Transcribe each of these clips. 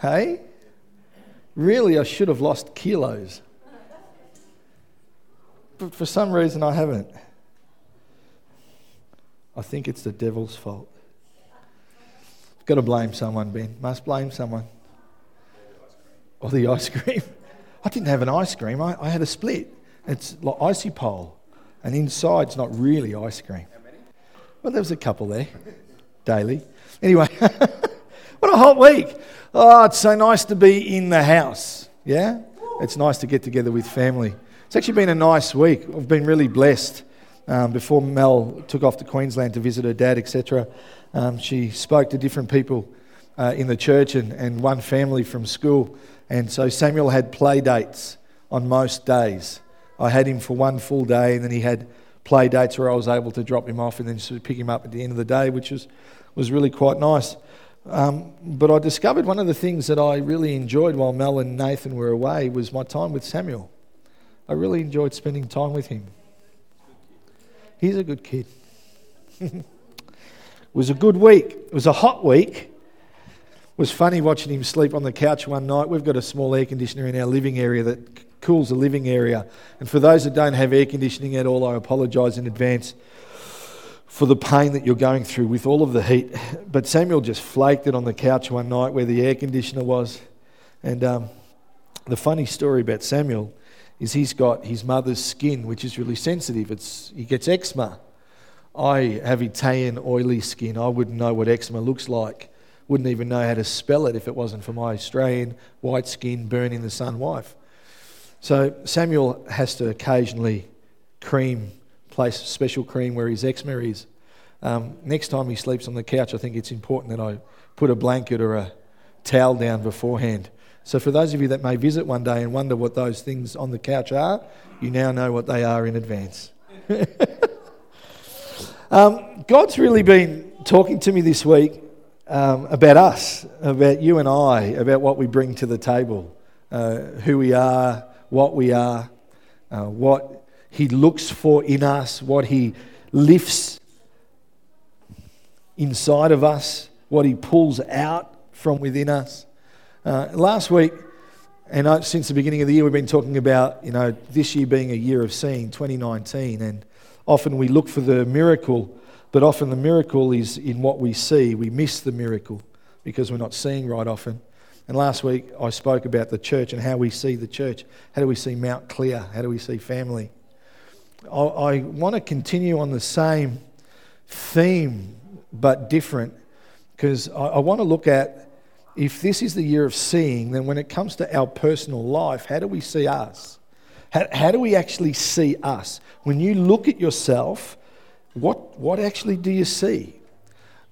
Hey? Really, I should have lost kilos. But for some reason, I haven't. I think it's the devil's fault. Got to blame someone, Ben. Must blame someone. Or the ice cream. I didn't have an ice cream, I, I had a split. It's like icy pole, and inside's not really ice cream. Well, there was a couple there daily. Anyway, what a hot week. Oh, it's so nice to be in the house. Yeah? It's nice to get together with family. It's actually been a nice week. I've been really blessed. Um, before Mel took off to Queensland to visit her dad, etc., um, she spoke to different people uh, in the church and, and one family from school. And so Samuel had play dates on most days. I had him for one full day, and then he had play dates where I was able to drop him off and then sort of pick him up at the end of the day, which was, was really quite nice. Um, but I discovered one of the things that I really enjoyed while Mel and Nathan were away was my time with Samuel. I really enjoyed spending time with him. He's a good kid. it was a good week. It was a hot week. It was funny watching him sleep on the couch one night. We've got a small air conditioner in our living area that cools the living area. And for those that don't have air conditioning at all, I apologise in advance for the pain that you're going through with all of the heat. But Samuel just flaked it on the couch one night where the air conditioner was. And um, the funny story about Samuel is he's got his mother's skin, which is really sensitive. It's, he gets eczema. I have Italian oily skin. I wouldn't know what eczema looks like. Wouldn't even know how to spell it if it wasn't for my Australian white skin, burning the sun wife. So Samuel has to occasionally cream, place special cream where his eczema is. Um, next time he sleeps on the couch, I think it's important that I put a blanket or a towel down beforehand so, for those of you that may visit one day and wonder what those things on the couch are, you now know what they are in advance. um, God's really been talking to me this week um, about us, about you and I, about what we bring to the table, uh, who we are, what we are, uh, what He looks for in us, what He lifts inside of us, what He pulls out from within us. Uh, last week, and I, since the beginning of the year, we've been talking about you know this year being a year of seeing, 2019, and often we look for the miracle, but often the miracle is in what we see. We miss the miracle because we're not seeing right often. And last week I spoke about the church and how we see the church. How do we see Mount Clear? How do we see family? I, I want to continue on the same theme but different because I, I want to look at if this is the year of seeing, then when it comes to our personal life, how do we see us? How, how do we actually see us? When you look at yourself, what, what actually do you see?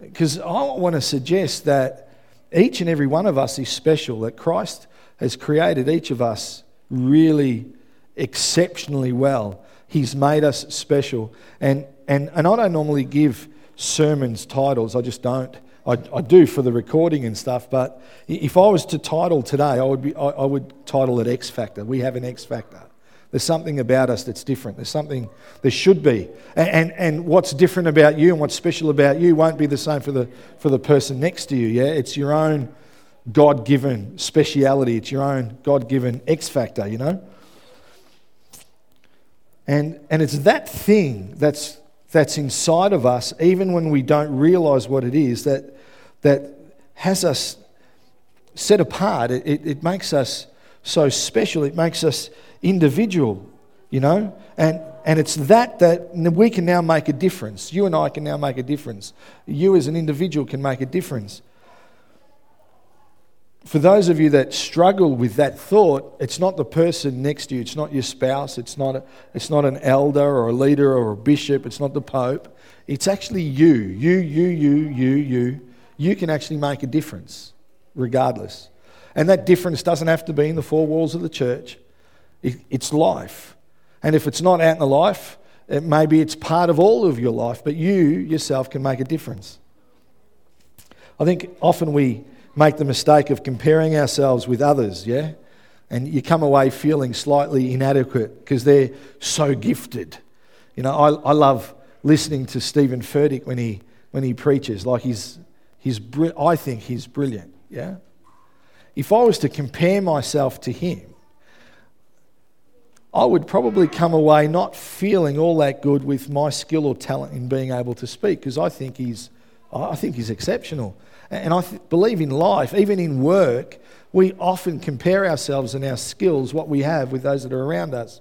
Because I want to suggest that each and every one of us is special, that Christ has created each of us really exceptionally well. He's made us special. And, and, and I don't normally give sermons titles, I just don't. I, I, do for the recording and stuff, but if I was to title today, I would, be, I, I would title it X Factor. We have an X Factor. There's something about us that's different. There's something, there should be. And, and, and, what's different about you and what's special about you won't be the same for the, for the person next to you, yeah? It's your own God given speciality, it's your own God given X Factor, you know? And, and it's that thing that's, that's inside of us, even when we don't realize what it is, that, that has us set apart. It, it, it makes us so special. It makes us individual, you know? And, and it's that that we can now make a difference. You and I can now make a difference. You as an individual can make a difference. For those of you that struggle with that thought, it's not the person next to you, it's not your spouse, it's not, a, it's not an elder or a leader or a bishop, it's not the Pope. It's actually you. You, you, you, you, you you can actually make a difference regardless. And that difference doesn't have to be in the four walls of the church, it's life. And if it's not out in the life, it, maybe it's part of all of your life, but you yourself can make a difference. I think often we make the mistake of comparing ourselves with others, yeah? And you come away feeling slightly inadequate because they're so gifted. You know, I, I love listening to Steven Furtick when he, when he preaches. Like he's He's, I think he's brilliant, yeah? if I was to compare myself to him, I would probably come away not feeling all that good with my skill or talent in being able to speak because I think he's, I think he's exceptional. And I th- believe in life, even in work, we often compare ourselves and our skills, what we have, with those that are around us.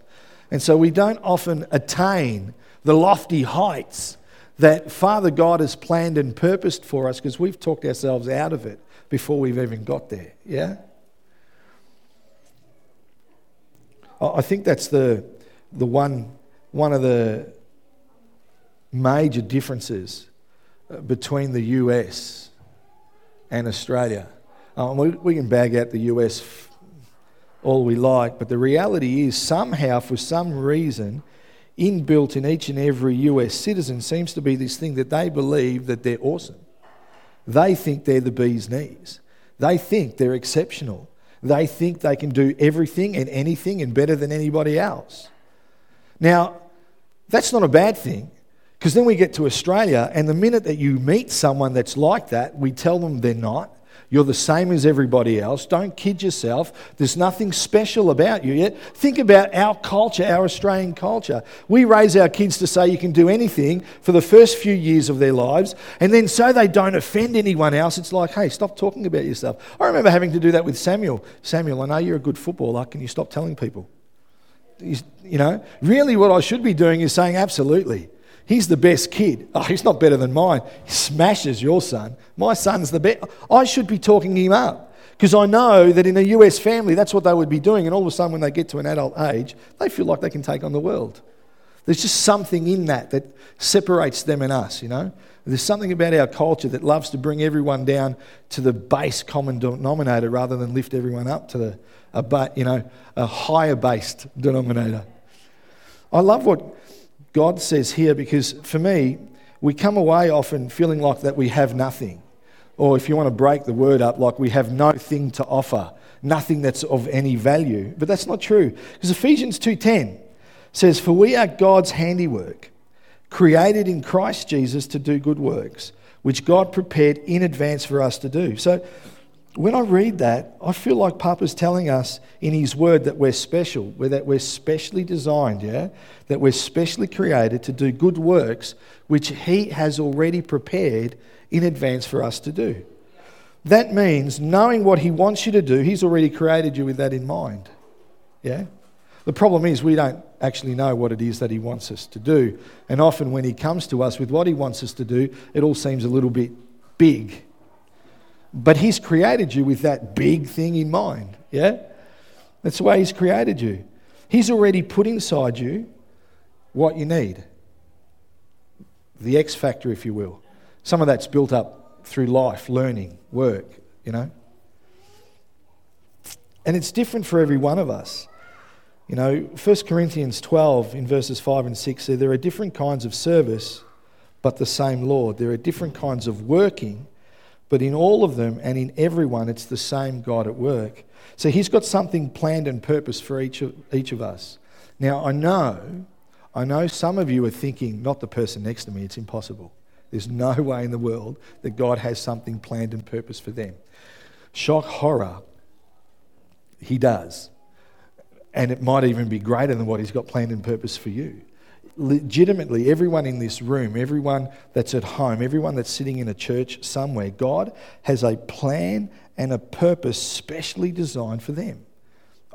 And so we don't often attain the lofty heights that Father God has planned and purposed for us because we've talked ourselves out of it before we've even got there. Yeah? I think that's the, the one, one of the major differences uh, between the US and Australia. Um, we, we, can bag out the US all we like, but the reality is somehow, for some reason, inbuilt in each and every US citizen seems to be this thing that they believe that they're awesome. They think they're the bee's knees. They think they're exceptional. They think they can do everything and anything and better than anybody else. Now, that's not a bad thing because then we get to Australia, and the minute that you meet someone that's like that, we tell them they're not. You're the same as everybody else. Don't kid yourself. There's nothing special about you yet. Think about our culture, our Australian culture. We raise our kids to say you can do anything for the first few years of their lives, and then so they don't offend anyone else, it's like, hey, stop talking about yourself. I remember having to do that with Samuel. Samuel, I know you're a good footballer. Can you stop telling people? You know, really, what I should be doing is saying, absolutely. He's the best kid. Oh, he's not better than mine. He smashes your son. My son's the best. I should be talking him up because I know that in a US family, that's what they would be doing. And all of a sudden, when they get to an adult age, they feel like they can take on the world. There's just something in that that separates them and us, you know? There's something about our culture that loves to bring everyone down to the base common denominator rather than lift everyone up to the, a, you know, a higher based denominator. I love what God says here because for me, we come away often feeling like that we have nothing. Or if you want to break the word up, like we have no thing to offer, nothing that's of any value. But that's not true. Because Ephesians 2:10 says, For we are God's handiwork, created in Christ Jesus to do good works, which God prepared in advance for us to do. So when I read that, I feel like Papa's telling us in his word that we're special, that we're specially designed, yeah? That we're specially created to do good works which he has already prepared in advance for us to do. That means knowing what he wants you to do, he's already created you with that in mind. Yeah? The problem is we don't actually know what it is that he wants us to do. And often when he comes to us with what he wants us to do, it all seems a little bit big but He's created you with that big thing in mind. Yeah? That's the way He's created you. He's already put inside you what you need the X factor, if you will. Some of that's built up through life, learning, work, you know. And it's different for every one of us. You know, 1 Corinthians 12 in verses 5 and 6 say there are different kinds of service, but the same Lord. There are different kinds of working, but in all of them and in everyone, it's the same God at work. So he's got something planned and purpose for each of, each of us. Now, I know, I know some of you are thinking, not the person next to me, it's impossible. There's no way in the world that God has something planned and purpose for them. Shock horror, he does. And it might even be greater than what he's got planned and purpose for you legitimately, everyone in this room, everyone that's at home, everyone that's sitting in a church somewhere, God has a plan and a purpose specially designed for them.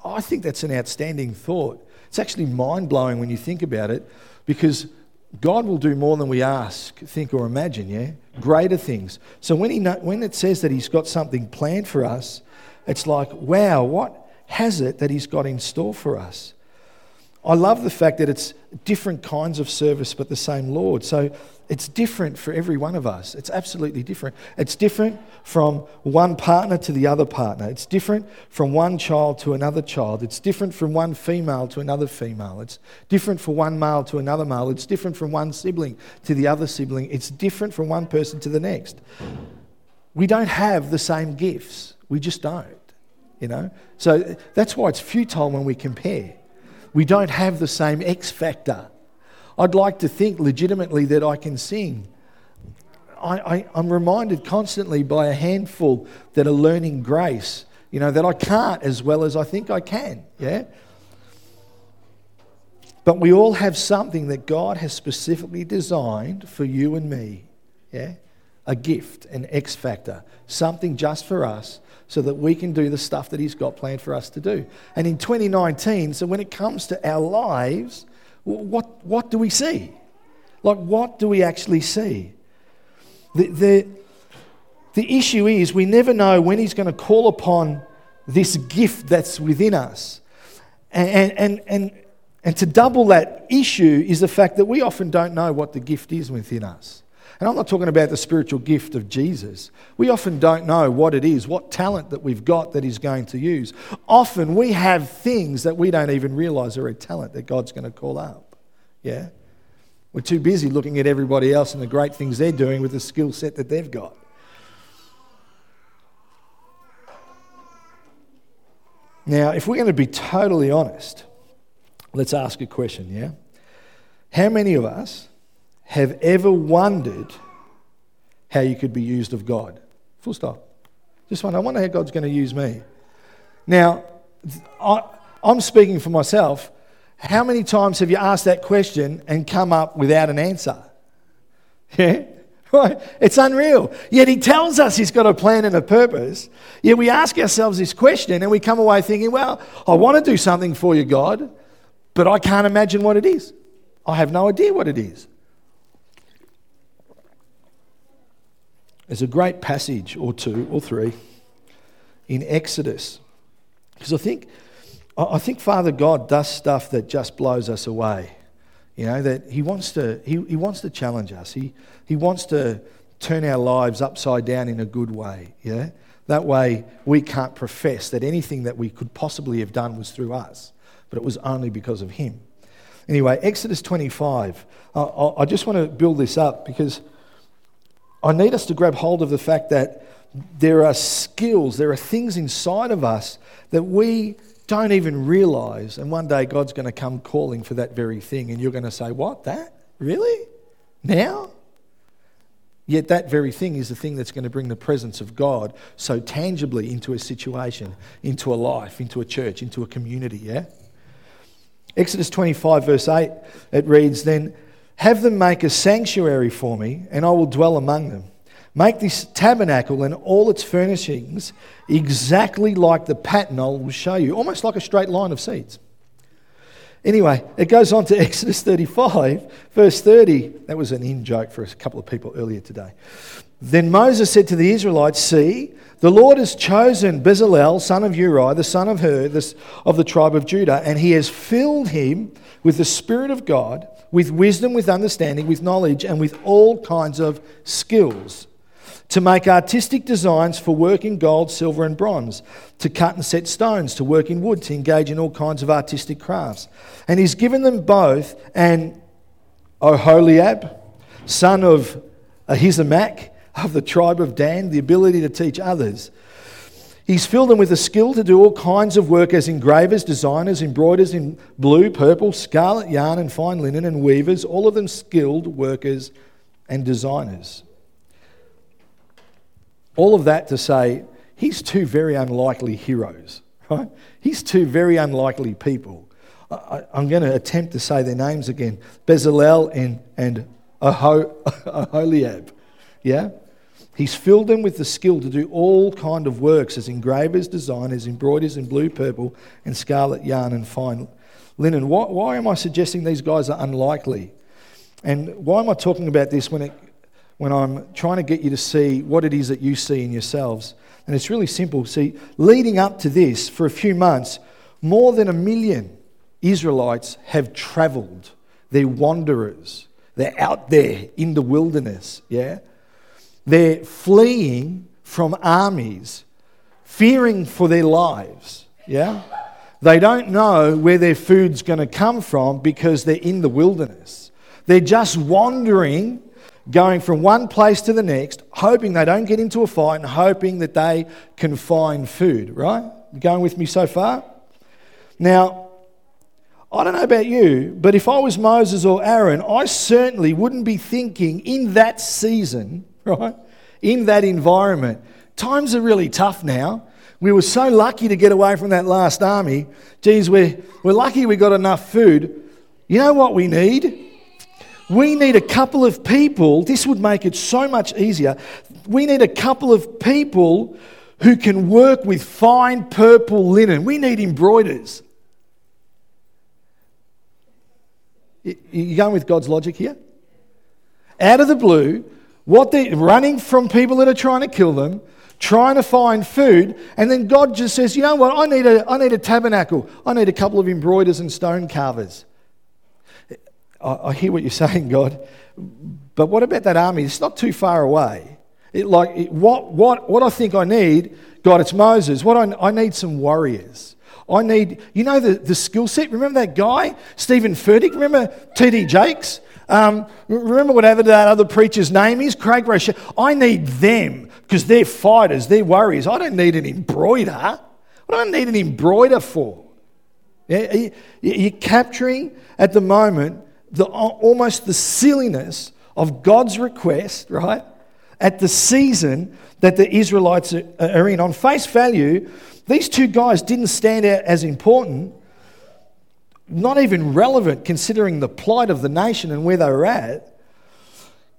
I think that's an outstanding thought. It's actually mind blowing when you think about it because God will do more than we ask, think, or imagine, yeah? Greater things. So when, he when it says that He's got something planned for us, it's like, wow, what has it that He's got in store for us? I love the fact that it's different kinds of service but the same Lord. So it's different for every one of us. It's absolutely different. It's different from one partner to the other partner. It's different from one child to another child. It's different from one female to another female. It's different from one male to another male. It's different from one sibling to the other sibling. It's different from one person to the next. We don't have the same gifts. We just don't, you know? So that's why it's futile when we compare we don't have the same X factor. I'd like to think legitimately that I can sing. I, am reminded constantly by a handful that are learning grace you know, that I can't as well as I think I can. Yeah? But we all have something that God has specifically designed for you and me. Yeah? A gift, an X factor, something just for us so that we can do the stuff that He's got planned for us to do. And in 2019, so when it comes to our lives, what, what do we see? Like, what do we actually see? The, the, the issue is we never know when He's going to call upon this gift that's within us. And, and, and, and to double that issue is the fact that we often don't know what the gift is within us. And I'm not talking about the spiritual gift of Jesus. We often don't know what it is, what talent that we've got that He's going to use. Often we have things that we don't even realize are a talent that God's going to call up. Yeah? We're too busy looking at everybody else and the great things they're doing with the skill set that they've got. Now, if we're going to be totally honest, let's ask a question, yeah? How many of us have ever wondered how you could be used of God? Full stop. Just wonder, I wonder how God's going to use me. Now, I, I'm speaking for myself. How many times have you asked that question and come up without an answer? Yeah? Right? It's unreal. Yet he tells us he's got a plan and a purpose. Yet we ask ourselves this question and we come away thinking, well, I want to do something for you, God, but I can't imagine what it is. I have no idea what it is. There's a great passage or two or three in Exodus. Because I think I think Father God does stuff that just blows us away. You know, that He wants to, he, he wants to challenge us. He, he wants to turn our lives upside down in a good way. Yeah? That way we can't profess that anything that we could possibly have done was through us, but it was only because of Him. Anyway, Exodus 25. I, I just want to build this up because I need us to grab hold of the fact that there are skills, there are things inside of us that we don't even realize. And one day God's going to come calling for that very thing, and you're going to say, What? That? Really? Now? Yet that very thing is the thing that's going to bring the presence of God so tangibly into a situation, into a life, into a church, into a community, yeah? Exodus 25, verse 8, it reads, Then have them make a sanctuary for me, and I will dwell among them. Make this tabernacle and all its furnishings exactly like the pattern I will show you, almost like a straight line of seats. Anyway, it goes on to Exodus 35, verse 30. That was an in joke for a couple of people earlier today. Then Moses said to the Israelites, See, the Lord has chosen Bezalel, son of Uri, the son of Hur, of the tribe of Judah, and he has filled him with the Spirit of God, with wisdom, with understanding, with knowledge, and with all kinds of skills to make artistic designs for work in gold, silver, and bronze, to cut and set stones, to work in wood, to engage in all kinds of artistic crafts. And he's given them both an Oholiab, son of Ahisamach of the tribe of Dan, the ability to teach others. He's filled them with the skill to do all kinds of work as engravers, designers, embroiders in blue, purple, scarlet yarn, and fine linen, and weavers, all of them skilled workers and designers. All of that to say, he's two very unlikely heroes, right? He's two very unlikely people. I, am going to attempt to say their names again Bezalel and, and Aholiab. Yeah? He's filled them with the skill to do all kind of works as engravers, designers, embroiderers in blue, purple, and scarlet yarn and fine linen. Why, why am I suggesting these guys are unlikely? And why am I talking about this when it when I'm trying to get you to see what it is that you see in yourselves. And it's really simple. See, leading up to this, for a few months, more than a million Israelites have traveled. They're wanderers. They're out there in the wilderness, yeah? They're fleeing from armies, fearing for their lives, yeah? They don't know where their food's going to come from because they're in the wilderness. They're just wandering going from one place to the next, hoping they don't get into a fight and hoping that they can find food, right? You going with me so far? Now, I don't know about you, but if I was Moses or Aaron, I certainly wouldn't be thinking in that season, right? In that environment. Times are really tough now. We were so lucky to get away from that last army. Geez, we're, we're lucky we got enough food. You know what we need? We need a couple of people. This would make it so much easier. We need a couple of people who can work with fine purple linen. We need embroiders. You going with God's logic here? Out of the blue, what they're running from people that are trying to kill them, trying to find food, and then God just says, you know what, I need a, I need a tabernacle. I need a couple of embroiders and stone carvers. I, I hear what you're saying, God, but what about that army? It's not too far away. It, like, it, what, what, what I think I need, God, it's Moses. What I, I need some warriors. I need, you know, the, the skill set. Remember that guy, Steven Furtick? Remember TD Jakes? Um, remember whatever that other preacher's name is, Craig Roche. I need them because they're fighters, they're warriors. I don't need an embroider. What do I need an embroider for? You're capturing at the moment the, almost the silliness of God's request, right? At the season that the Israelites are in. On face value, these two guys didn't stand out as important, not even relevant considering the plight of the nation and where they were at.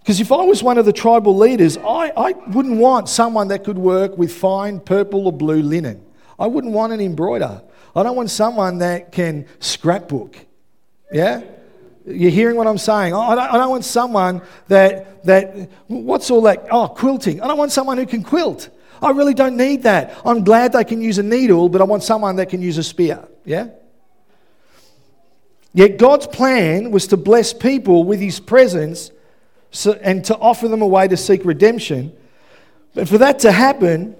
Because if I was one of the tribal leaders, I, I wouldn't want someone that could work with fine purple or blue linen. I wouldn't want an embroider. I don't want someone that can scrapbook. Yeah? You're hearing what I'm saying? I don't, I don't want someone that, that, what's all that? Oh, quilting. I don't want someone who can quilt. I really don't need that. I'm glad they can use a needle, but I want someone that can use a spear. Yeah? Yet God's plan was to bless people with his presence and to offer them a way to seek redemption. But for that to happen,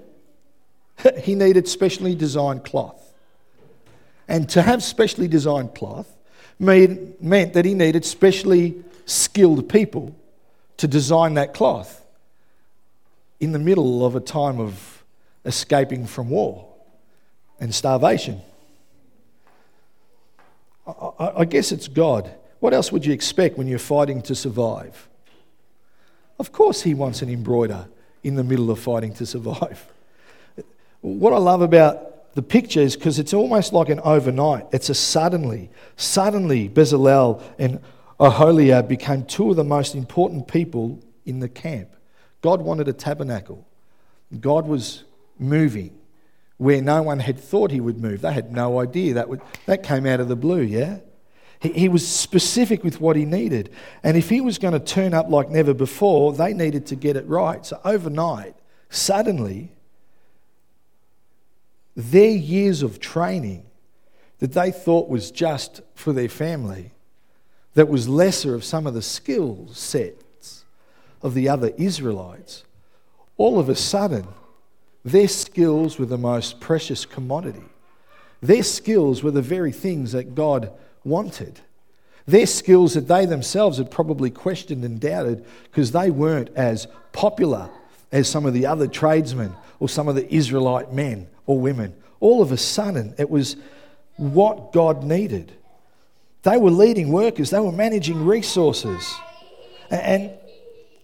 he needed specially designed cloth. And to have specially designed cloth made, meant that he needed specially skilled people to design that cloth in the middle of a time of escaping from war and starvation. I, I, guess it's God. What else would you expect when you're fighting to survive? Of course, He wants an embroider in the middle of fighting to survive. What I love about the picture is because it's almost like an overnight. It's a suddenly. Suddenly, Bezalel and Aholiab became two of the most important people in the camp. God wanted a tabernacle. God was moving where no one had thought he would move. They had no idea. That, would, that came out of the blue, yeah? He, he was specific with what he needed. And if he was going to turn up like never before, they needed to get it right. So overnight, suddenly, their years of training that they thought was just for their family, that was lesser of some of the skill sets of the other Israelites, all of a sudden, their skills were the most precious commodity. Their skills were the very things that God wanted. Their skills that they themselves had probably questioned and doubted because they weren't as popular as some of the other tradesmen or some of the Israelite men or women. All of a sudden, it was what God needed. They were leading workers, they were managing resources. And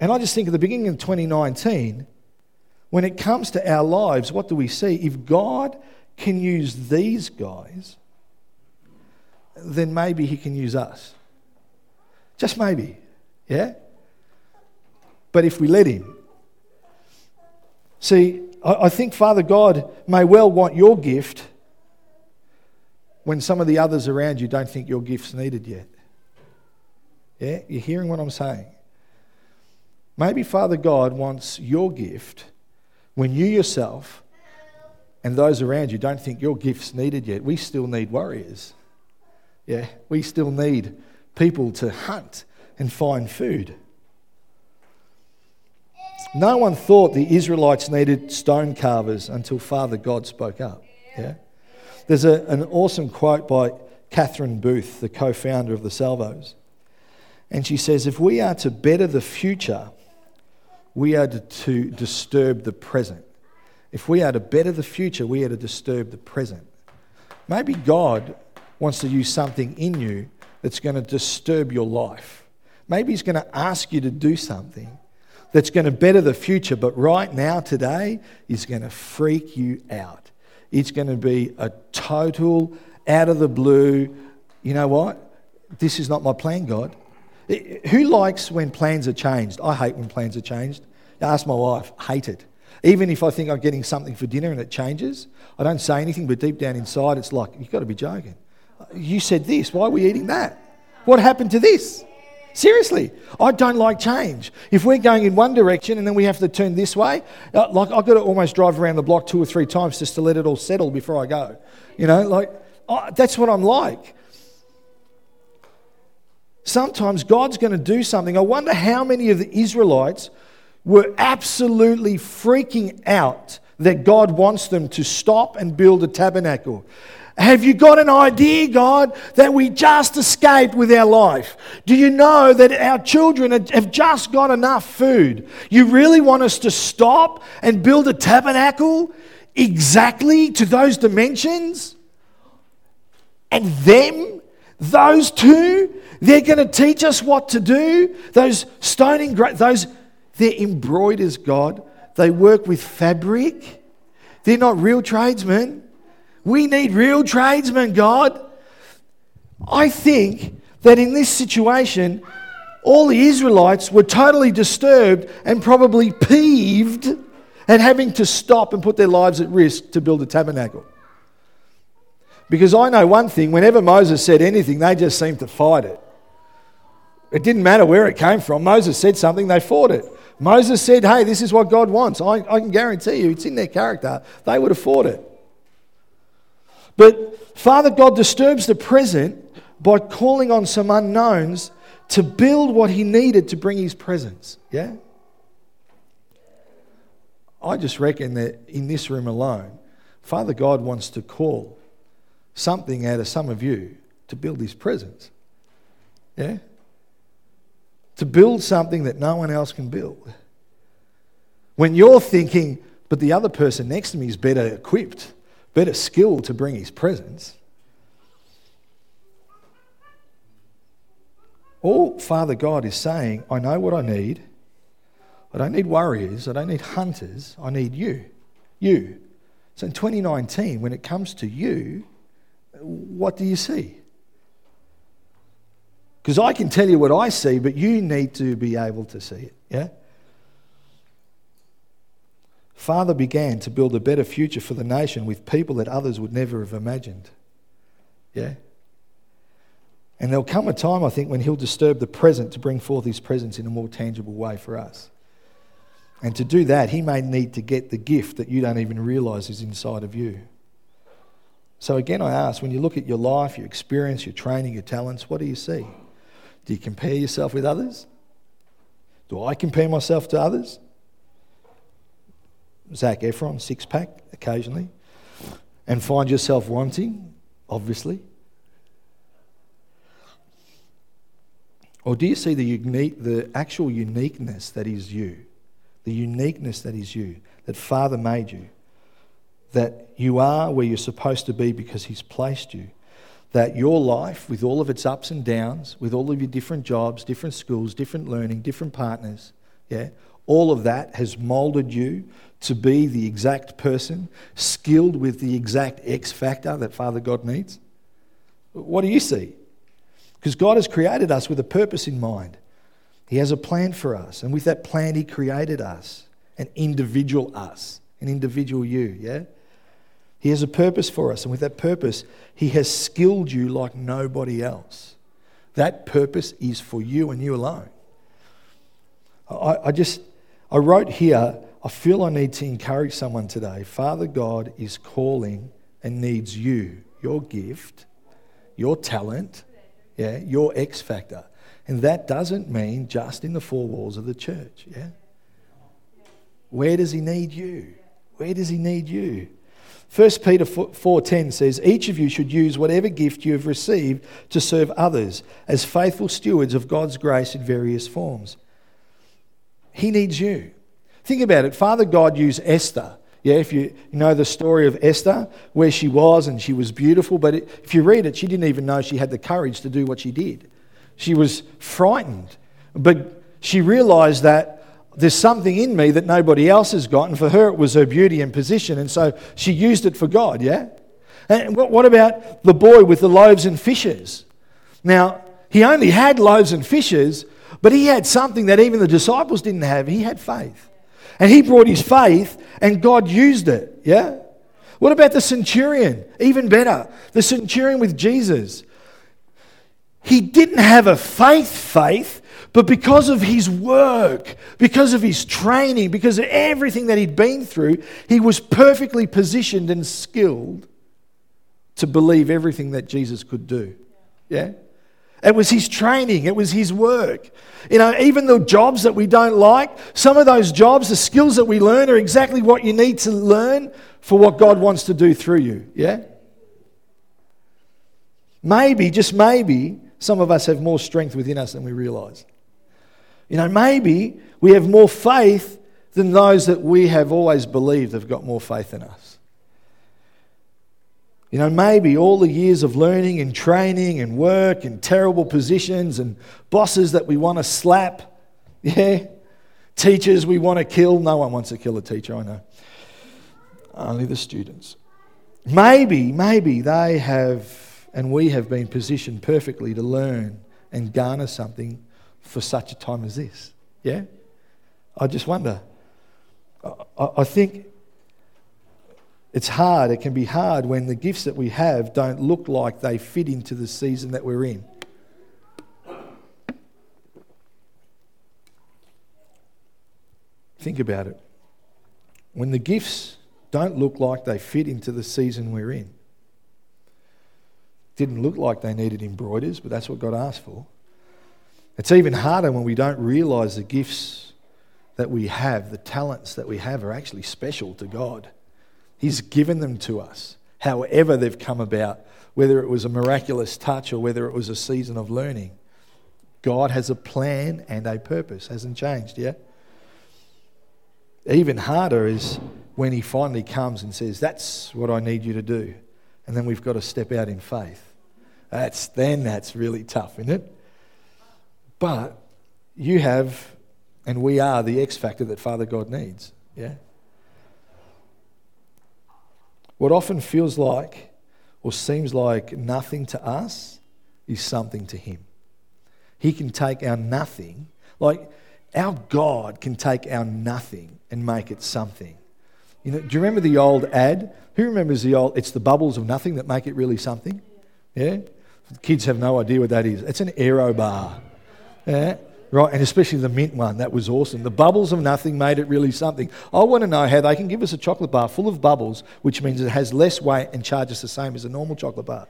and I just think at the beginning of 2019, when it comes to our lives, what do we see? If God can use these guys, then maybe He can use us. Just maybe, yeah? But if we let Him. See, I think Father God may well want your gift when some of the others around you don't think your gift's needed yet. Yeah? You're hearing what I'm saying? Maybe Father God wants your gift when you yourself and those around you don't think your gift's needed yet. We still need warriors. Yeah, we still need people to hunt and find food. No one thought the Israelites needed stone carvers until Father God spoke up. Yeah? There's a, an awesome quote by Catherine Booth, the co founder of the Salvos. And she says, If we are to better the future, we are to disturb the present. If we are to better the future, we are to disturb the present. Maybe God wants to use something in you that's going to disturb your life. Maybe He's going to ask you to do something that's going to better the future, but right now, today, is going to freak you out. It's going to be a total, out of the blue, you know what? This is not my plan, God. Who likes when plans are changed? I hate when plans are changed. Ask my wife, hate it. Even if I think I'm getting something for dinner and it changes, I don't say anything, but deep down inside, it's like, you've got to be joking. You said this, why are we eating that? What happened to this? Seriously, I don't like change. If we're going in one direction and then we have to turn this way, uh, like I've got to almost drive around the block two or three times just to let it all settle before I go. You know, like oh, that's what I'm like. Sometimes God's going to do something. I wonder how many of the Israelites were absolutely freaking out that God wants them to stop and build a tabernacle. Have you got an idea, God, that we just escaped with our life? Do you know that our children have just got enough food? You really want us to stop and build a tabernacle exactly to those dimensions? And them, those two, they're going to teach us what to do. Those stoning, those, they're embroiders, God. They work with fabric. They're not real tradesmen. We need real tradesmen, God. I think that in this situation, all the Israelites were totally disturbed and probably peeved at having to stop and put their lives at risk to build a tabernacle. Because I know one thing whenever Moses said anything, they just seemed to fight it. It didn't matter where it came from. Moses said something, they fought it. Moses said, Hey, this is what God wants. I, I can guarantee you, it's in their character. They would afford it. But Father God disturbs the present by calling on some unknowns to build what he needed to bring his presence. Yeah? I just reckon that in this room alone, Father God wants to call something out of some of you to build his presence. Yeah? To build something that no one else can build. When you're thinking, but the other person next to me is better equipped better skilled to bring his presence. All Father God is saying, I know what I need. I don't need warriors. I don't need hunters. I need you. You. So in 2019, when it comes to you, what do you see? Because I can tell you what I see, but you need to be able to see it. Yeah? Father began to build a better future for the nation with people that others would never have imagined. Yeah? And there'll come a time, I think, when He'll disturb the present to bring forth His presence in a more tangible way for us. And to do that, He may need to get the gift that you don't even realize is inside of you. So, again, I ask when you look at your life, your experience, your training, your talents, what do you see? Do you compare yourself with others? Do I compare myself to others? Zac Efron, six pack occasionally, and find yourself wanting, obviously? Or do you see the, unique, the actual uniqueness that is you? The uniqueness that is you, that Father made you, that you are where you're supposed to be because He's placed you, that your life, with all of its ups and downs, with all of your different jobs, different schools, different learning, different partners, yeah, all of that has molded you to be the exact person, skilled with the exact X factor that Father God needs? What do you see? Because God has created us with a purpose in mind. He has a plan for us. And with that plan, He created us, an individual us, an individual you, yeah? He has a purpose for us. And with that purpose, He has skilled you like nobody else. That purpose is for you and you alone. I, I just, I wrote here I feel I need to encourage someone today. Father God is calling and needs you, your gift, your talent, yeah, your X factor. And that doesn't mean just in the four walls of the church, yeah? Where does he need you? Where does he need you? 1 Peter 4:10 says each of you should use whatever gift you have received to serve others as faithful stewards of God's grace in various forms. He needs you. Think about it. Father God used Esther. Yeah, if you, know the story of Esther, where she was and she was beautiful, but if you read it, she didn't even know she had the courage to do what she did. She was frightened, but she realized that there's something in me that nobody else has got. And for her, it was her beauty and position. And so she used it for God, yeah? And what about the boy with the loaves and fishes? Now, he only had loaves and fishes, but he had something that even the disciples didn't have. He had faith. And he brought his faith, and God used it, yeah? What about the centurion? Even better, the centurion with Jesus. He didn't have a faith faith, but because of his work, because of his training, because of everything that he'd been through, he was perfectly positioned and skilled to believe everything that Jesus could do. Yeah? It was his training, it was his work. You know, even the jobs that we don't like, some of those jobs, the skills that we learn, are exactly what you need to learn for what God wants to do through you. Yeah? Maybe, just maybe, some of us have more strength within us than we realize. You know, maybe we have more faith than those that we have always believed have got more faith in us. You know, maybe all the years of learning and training and work and terrible positions and bosses that we want to slap, yeah, teachers we want to kill. No one wants to kill a teacher, I know. Only the students. Maybe, maybe they have, and we have been positioned perfectly to learn and garner something for such a time as this. Yeah? I just wonder. I, I think it's hard, it can be hard when the gifts that we have don't look like they fit into the season that we're in. Think about it. When the gifts don't look like they fit into the season we're in, didn't look like they needed embroiders, but that's what God asked for. It's even harder when we don't realize the gifts that we have, the talents that we have, are actually special to God. He's given them to us, however, they've come about, whether it was a miraculous touch or whether it was a season of learning. God has a plan and a purpose, hasn't changed, yeah? Even harder is when He finally comes and says, That's what I need you to do. And then we've got to step out in faith. That's, then that's really tough, isn't it? But you have, and we are the X factor that Father God needs. Yeah? What often feels like or seems like nothing to us is something to Him. He can take our nothing, like our God can take our nothing and make it something. You know, do you remember the old ad? Who remembers the old, it's the bubbles of nothing that make it really something? Yeah? Kids have no idea what that is. It's an aero bar. Yeah? Right, and especially the mint one, that was awesome. The bubbles of nothing made it really something. I want to know how they can give us a chocolate bar full of bubbles, which means it has less weight and charges the same as a normal chocolate bar.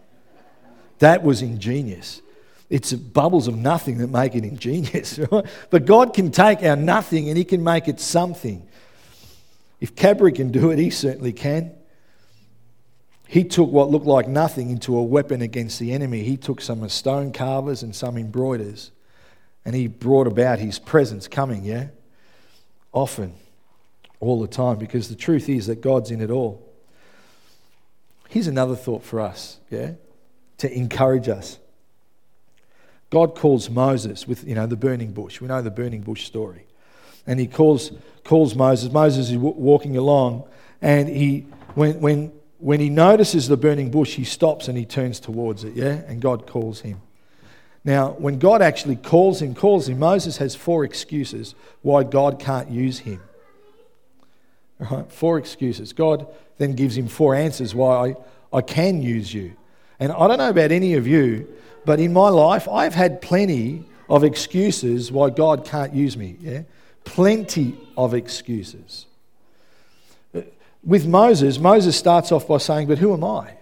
That was ingenious. It's bubbles of nothing that make it ingenious. Right? But God can take our nothing and He can make it something. If Cadbury can do it, He certainly can. He took what looked like nothing into a weapon against the enemy. He took some stone carvers and some embroiders and he brought about his presence coming, yeah? Often, all the time, because the truth is that God's in it all. Here's another thought for us, yeah? To encourage us. God calls Moses with, you know, the burning bush. We know the burning bush story. And he calls, calls Moses. Moses is walking along, and he, when, when, when he notices the burning bush, he stops and he turns towards it, yeah? And God calls him. Now, when God actually calls him, calls him, Moses has four excuses why God can't use him. Right? Four excuses. God then gives him four answers why I, I can use you. And I don't know about any of you, but in my life, I've had plenty of excuses why God can't use me. Yeah? Plenty of excuses. With Moses, Moses starts off by saying, But who am I?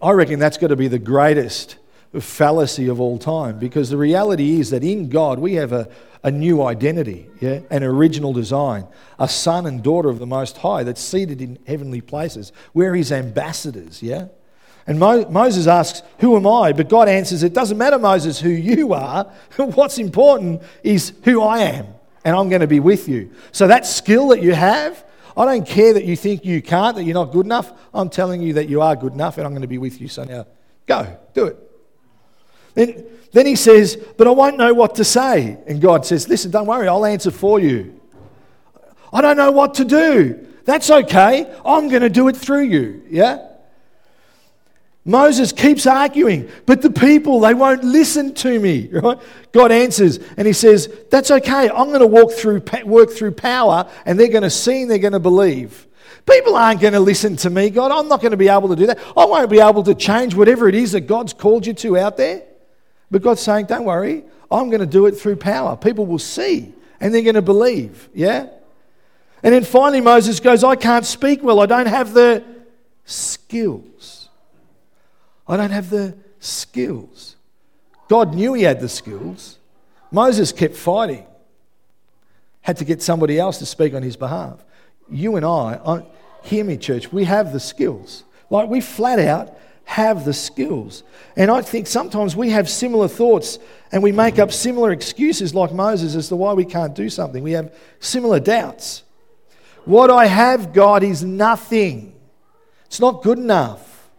I reckon that's got to be the greatest fallacy of all time because the reality is that in God we have a, a new identity, yeah, an original design, a son and daughter of the Most High that's seated in heavenly places. We're his ambassadors, yeah? And Mo- Moses asks, Who am I? But God answers, It doesn't matter, Moses, who you are. What's important is who I am, and I'm going to be with you. So that skill that you have, I don't care that you think you can't, that you're not good enough. I'm telling you that you are good enough, and I'm going to be with you. So now, go, do it. Then, then he says, But I won't know what to say. And God says, Listen, don't worry, I'll answer for you. I don't know what to do. That's okay. I'm going to do it through you. Yeah? Moses keeps arguing, but the people, they won't listen to me. Right? God answers and he says, That's okay. I'm going to walk through, work through power and they're going to see and they're going to believe. People aren't going to listen to me, God. I'm not going to be able to do that. I won't be able to change whatever it is that God's called you to out there. But God's saying, Don't worry. I'm going to do it through power. People will see and they're going to believe. Yeah? And then finally, Moses goes, I can't speak well. I don't have the skills. I don't have the skills. God knew he had the skills. Moses kept fighting, had to get somebody else to speak on his behalf. You and I, I hear me, church, we have the skills. Like we flat out have the skills. And I think sometimes we have similar thoughts and we make up similar excuses like Moses as to why we can't do something. We have similar doubts. What I have, God, is nothing. It's not good enough.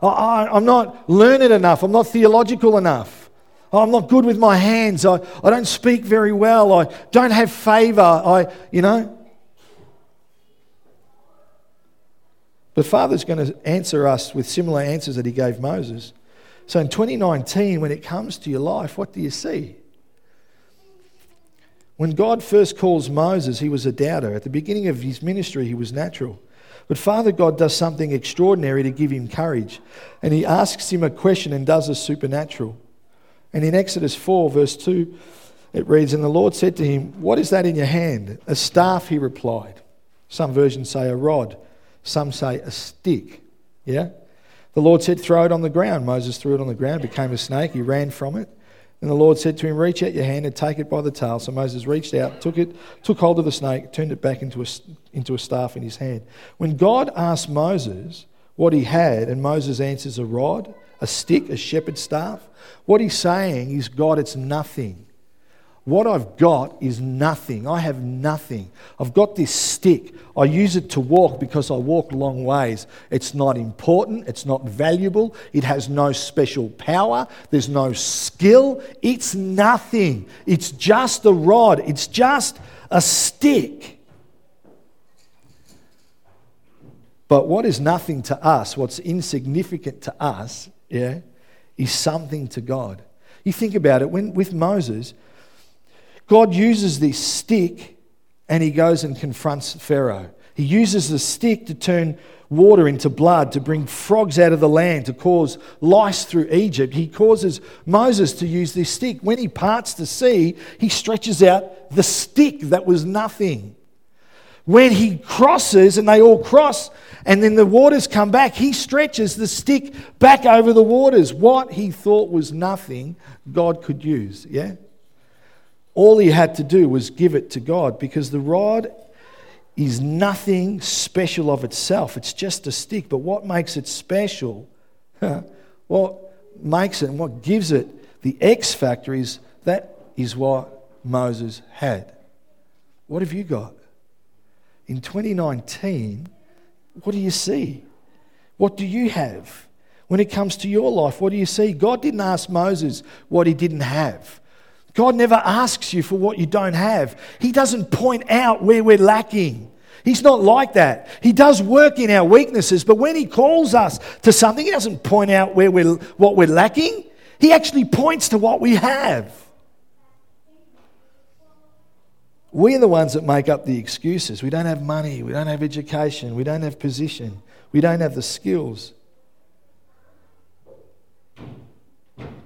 I, am not learned enough. I'm not theological enough. I'm not good with my hands. I, I don't speak very well. I don't have favor. I, you know. But Father's going to answer us with similar answers that He gave Moses. So in 2019, when it comes to your life, what do you see? When God first calls Moses, he was a doubter. At the beginning of his ministry, he was natural. But Father God does something extraordinary to give him courage. And he asks him a question and does a supernatural. And in Exodus 4, verse 2, it reads, And the Lord said to him, What is that in your hand? A staff, he replied. Some versions say a rod, some say a stick. Yeah? The Lord said, Throw it on the ground. Moses threw it on the ground, became a snake. He ran from it. And the Lord said to him, Reach out your hand and take it by the tail. So Moses reached out, took it, took hold of the snake, turned it back into a, into a staff in his hand. When God asked Moses what he had, and Moses answers a rod, a stick, a shepherd's staff, what he's saying is, God, it's nothing. What I've got is nothing. I have nothing. I've got this stick. I use it to walk because I walk long ways. It's not important. It's not valuable. It has no special power. There's no skill. It's nothing. It's just a rod. It's just a stick. But what is nothing to us, what's insignificant to us, yeah, is something to God. You think about it, when, with Moses, God uses this stick and he goes and confronts Pharaoh. He uses the stick to turn water into blood, to bring frogs out of the land, to cause lice through Egypt. He causes Moses to use this stick. When he parts the sea, he stretches out the stick that was nothing. When he crosses and they all cross, and then the waters come back, he stretches the stick back over the waters. What he thought was nothing, God could use. Yeah? All he had to do was give it to God because the rod is nothing special of itself. It's just a stick. But what makes it special, what makes it and what gives it the X factor is that is what Moses had. What have you got? In 2019, what do you see? What do you have? When it comes to your life, what do you see? God didn't ask Moses what he didn't have. God never asks you for what you don't have. He doesn't point out where we're lacking. He's not like that. He does work in our weaknesses, but when He calls us to something, He doesn't point out where we're, what we're lacking. He actually points to what we have. We're the ones that make up the excuses. We don't have money, we don't have education, we don't have position, we don't have the skills.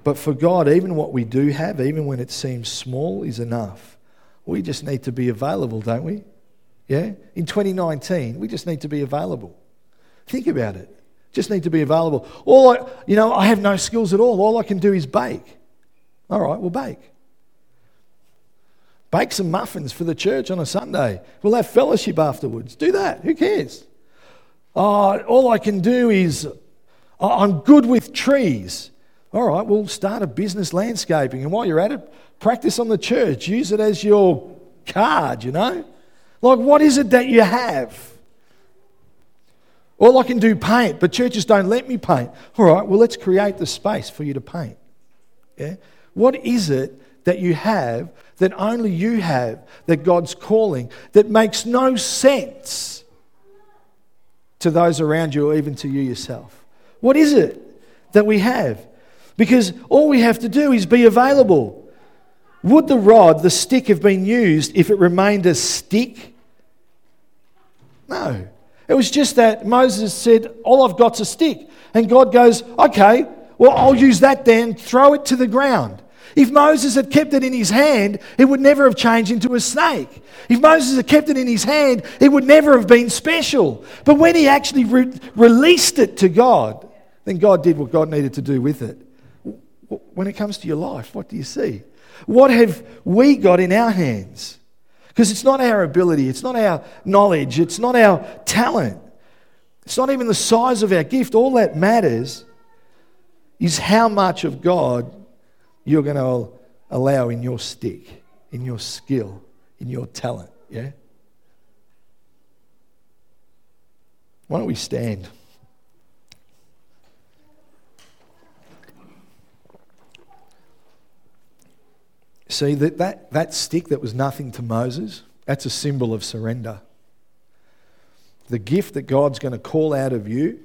But for God, even what we do have, even when it seems small, is enough. We just need to be available, don't we? Yeah? In 2019, we just need to be available. Think about it. Just need to be available. All I, you know, I have no skills at all. All I can do is bake. All right, we'll bake. Bake some muffins for the church on a Sunday. We'll have fellowship afterwards. Do that. Who cares? Oh, all I can do is I'm good with trees. All right, we'll start a business landscaping. And while you're at it, practice on the church. Use it as your card, you know? Like, what is it that you have? All I can do paint, but churches don't let me paint. All right, well, let's create the space for you to paint. Yeah? What is it that you have that only you have that God's calling that makes no sense to those around you or even to you yourself? What is it that we have? Because all we have to do is be available. Would the rod, the stick, have been used if it remained a stick? No. It was just that Moses said, All I've got's a stick. And God goes, Okay, well, I'll use that then, throw it to the ground. If Moses had kept it in his hand, it would never have changed into a snake. If Moses had kept it in his hand, it would never have been special. But when he actually re- released it to God, then God did what God needed to do with it. When it comes to your life, what do you see? What have we got in our hands? Because it's not our ability, it's not our knowledge, it's not our talent, it's not even the size of our gift. All that matters is how much of God you're going to allow in your stick, in your skill, in your talent. Yeah? Why don't we stand? See, that, that, that stick that was nothing to Moses, that's a symbol of surrender. The gift that God's going to call out of you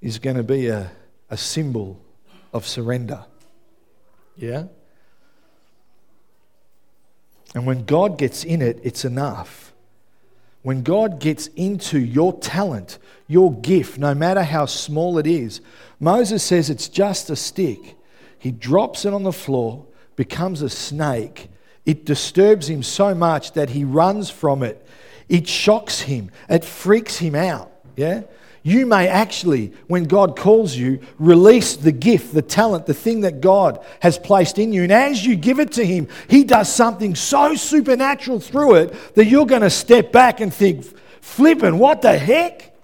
is going to be a, a symbol of surrender. Yeah? And when God gets in it, it's enough. When God gets into your talent, your gift, no matter how small it is, Moses says it's just a stick. He drops it on the floor becomes a snake, it disturbs him so much that he runs from it. It shocks him, it freaks him out. Yeah? You may actually, when God calls you, release the gift, the talent, the thing that God has placed in you. And as you give it to Him, He does something so supernatural through it that you're going to step back and think, flipping, what the heck?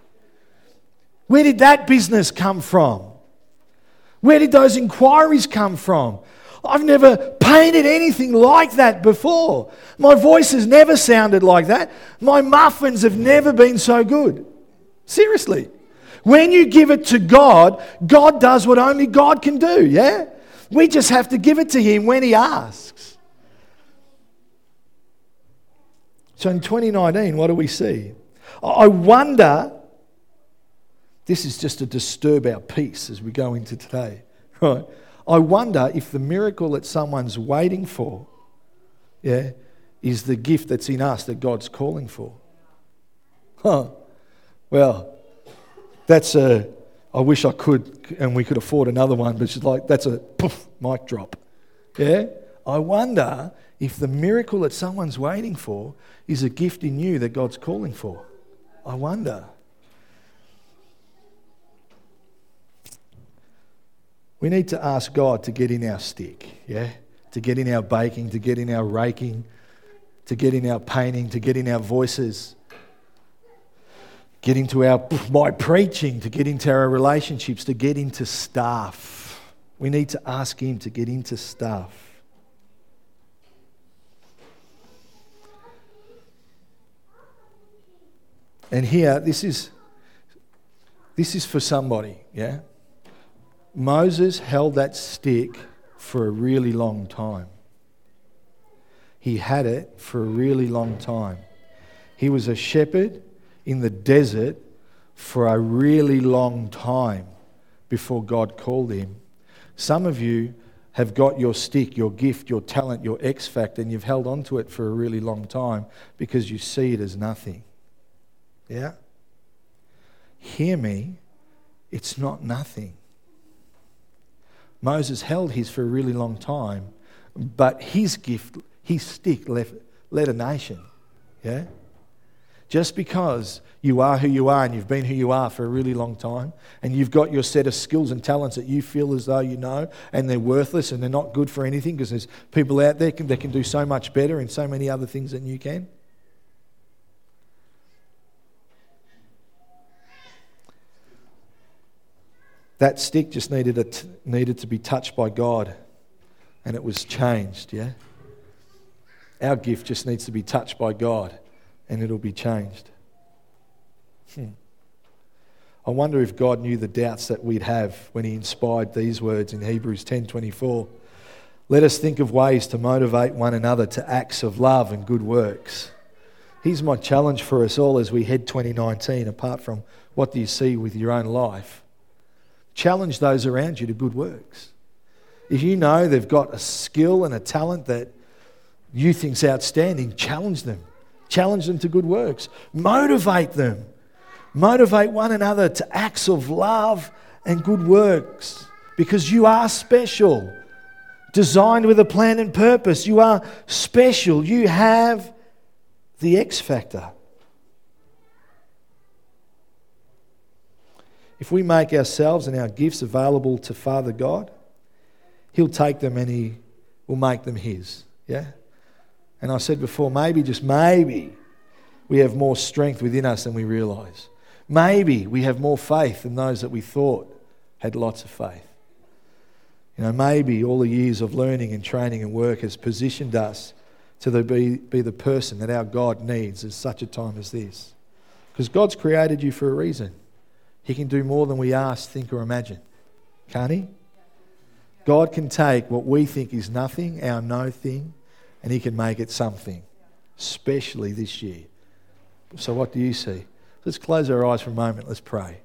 Where did that business come from? Where did those inquiries come from? I've never painted anything like that before. My voice has never sounded like that. My muffins have never been so good. Seriously. When you give it to God, God does what only God can do, yeah? We just have to give it to Him when He asks. So in 2019, what do we see? I wonder, this is just to disturb our peace as we go into today, right? I wonder if the miracle that someone's waiting for, yeah, is the gift that's in us that God's calling for. Huh. Well, that's a, I wish I could and we could afford another one, but it's like, that's a poof, mic drop. Yeah? I wonder if the miracle that someone's waiting for is a gift in you that God's calling for. I wonder. We need to ask God to get in our stick, yeah? To get in our baking, to get in our raking, to get in our painting, to get in our voices, get into our my preaching, to get into our relationships, to get into stuff. We need to ask Him to get into stuff. And here, this is this is for somebody, yeah? Moses held that stick for a really long time. He had it for a really long time. He was a shepherd in the desert for a really long time before God called him. Some of you have got your stick, your gift, your talent, your X factor, and you've held on to it for a really long time because you see it as nothing. Yeah? Hear me, it's not nothing. Moses held his for a really long time, but his gift, his stick, left, led a nation. Yeah? Just because you are who you are and you've been who you are for a really long time, and you've got your set of skills and talents that you feel as though you know, and they're worthless and they're not good for anything because there's people out there that can do so much better in so many other things than you can. That stick just needed, t- needed to be touched by God and it was changed, yeah? Our gift just needs to be touched by God and it'll be changed. Hmm. I wonder if God knew the doubts that we'd have when he inspired these words in Hebrews 10:24. Let us think of ways to motivate one another to acts of love and good works. Here's my challenge for us all as we head 2019, apart from what do you see with your own life. Challenge those around you to good works. If you know they've got a skill and a talent that you think's outstanding, challenge them. Challenge them to good works. Motivate them. Motivate one another to acts of love and good works because you are special, designed with a plan and purpose. You are special. You have the X factor. If we make ourselves and our gifts available to Father God, He'll take them and He will make them His. Yeah? And I said before, maybe, just maybe, we have more strength within us than we realize. Maybe we have more faith than those that we thought had lots of faith. You know, maybe all the years of learning and training and work has positioned us to the, be, be the person that our God needs at such a time as this. Because God's created you for a reason. He can do more than we ask, think, or imagine. Can't He? God can take what we think is nothing, our no thing, and He can make it something, especially this year. So, what do you see? Let's close our eyes for a moment. Let's pray.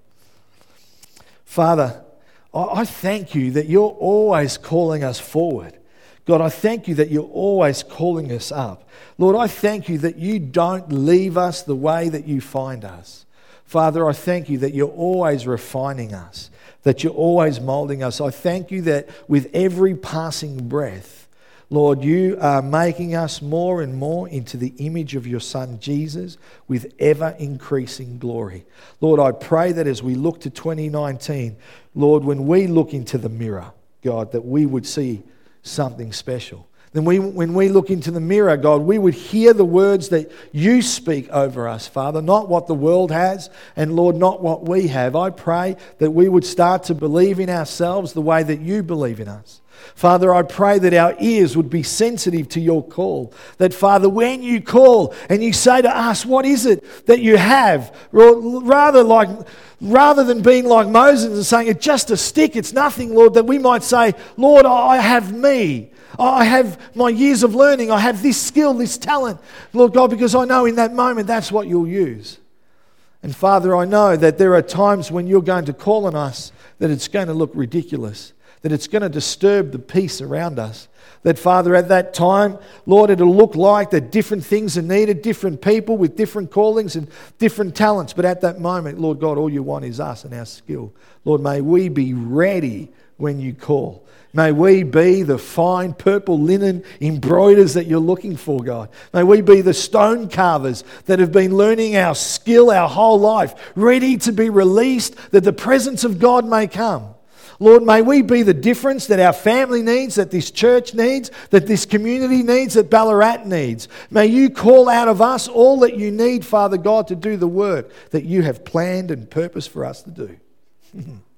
Father, I thank you that you're always calling us forward. God, I thank you that you're always calling us up. Lord, I thank you that you don't leave us the way that you find us. Father, I thank you that you're always refining us, that you're always molding us. I thank you that with every passing breath, Lord, you are making us more and more into the image of your Son Jesus with ever increasing glory. Lord, I pray that as we look to 2019, Lord, when we look into the mirror, God, that we would see something special. Then we, when we look into the mirror, God, we would hear the words that you speak over us, Father, not what the world has, and Lord, not what we have. I pray that we would start to believe in ourselves the way that you believe in us. Father, I pray that our ears would be sensitive to your call. That, Father, when you call and you say to us, What is it that you have? Rather, like, rather than being like Moses and saying, It's just a stick, it's nothing, Lord, that we might say, Lord, I have me. Oh, I have my years of learning. I have this skill, this talent, Lord God, because I know in that moment that's what you'll use. And Father, I know that there are times when you're going to call on us that it's going to look ridiculous that it's going to disturb the peace around us. That, Father, at that time, Lord, it'll look like that different things are needed, different people with different callings and different talents. But at that moment, Lord God, all you want is us and our skill. Lord, may we be ready when you call. May we be the fine purple linen embroiders that you're looking for, God. May we be the stone carvers that have been learning our skill our whole life, ready to be released that the presence of God may come. Lord, may we be the difference that our family needs, that this church needs, that this community needs, that Ballarat needs. May you call out of us all that you need, Father God, to do the work that you have planned and purposed for us to do.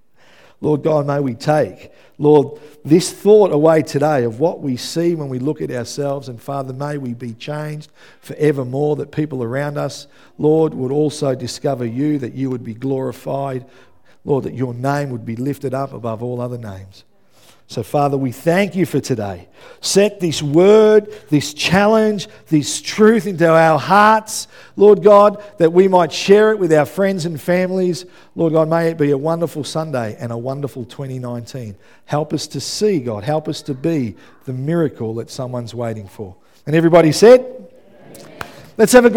Lord God, may we take, Lord, this thought away today of what we see when we look at ourselves. And Father, may we be changed forevermore, that people around us, Lord, would also discover you, that you would be glorified Lord, that your name would be lifted up above all other names. So, Father, we thank you for today. Set this word, this challenge, this truth into our hearts, Lord God, that we might share it with our friends and families. Lord God, may it be a wonderful Sunday and a wonderful 2019. Help us to see, God. Help us to be the miracle that someone's waiting for. And everybody said, Let's have a great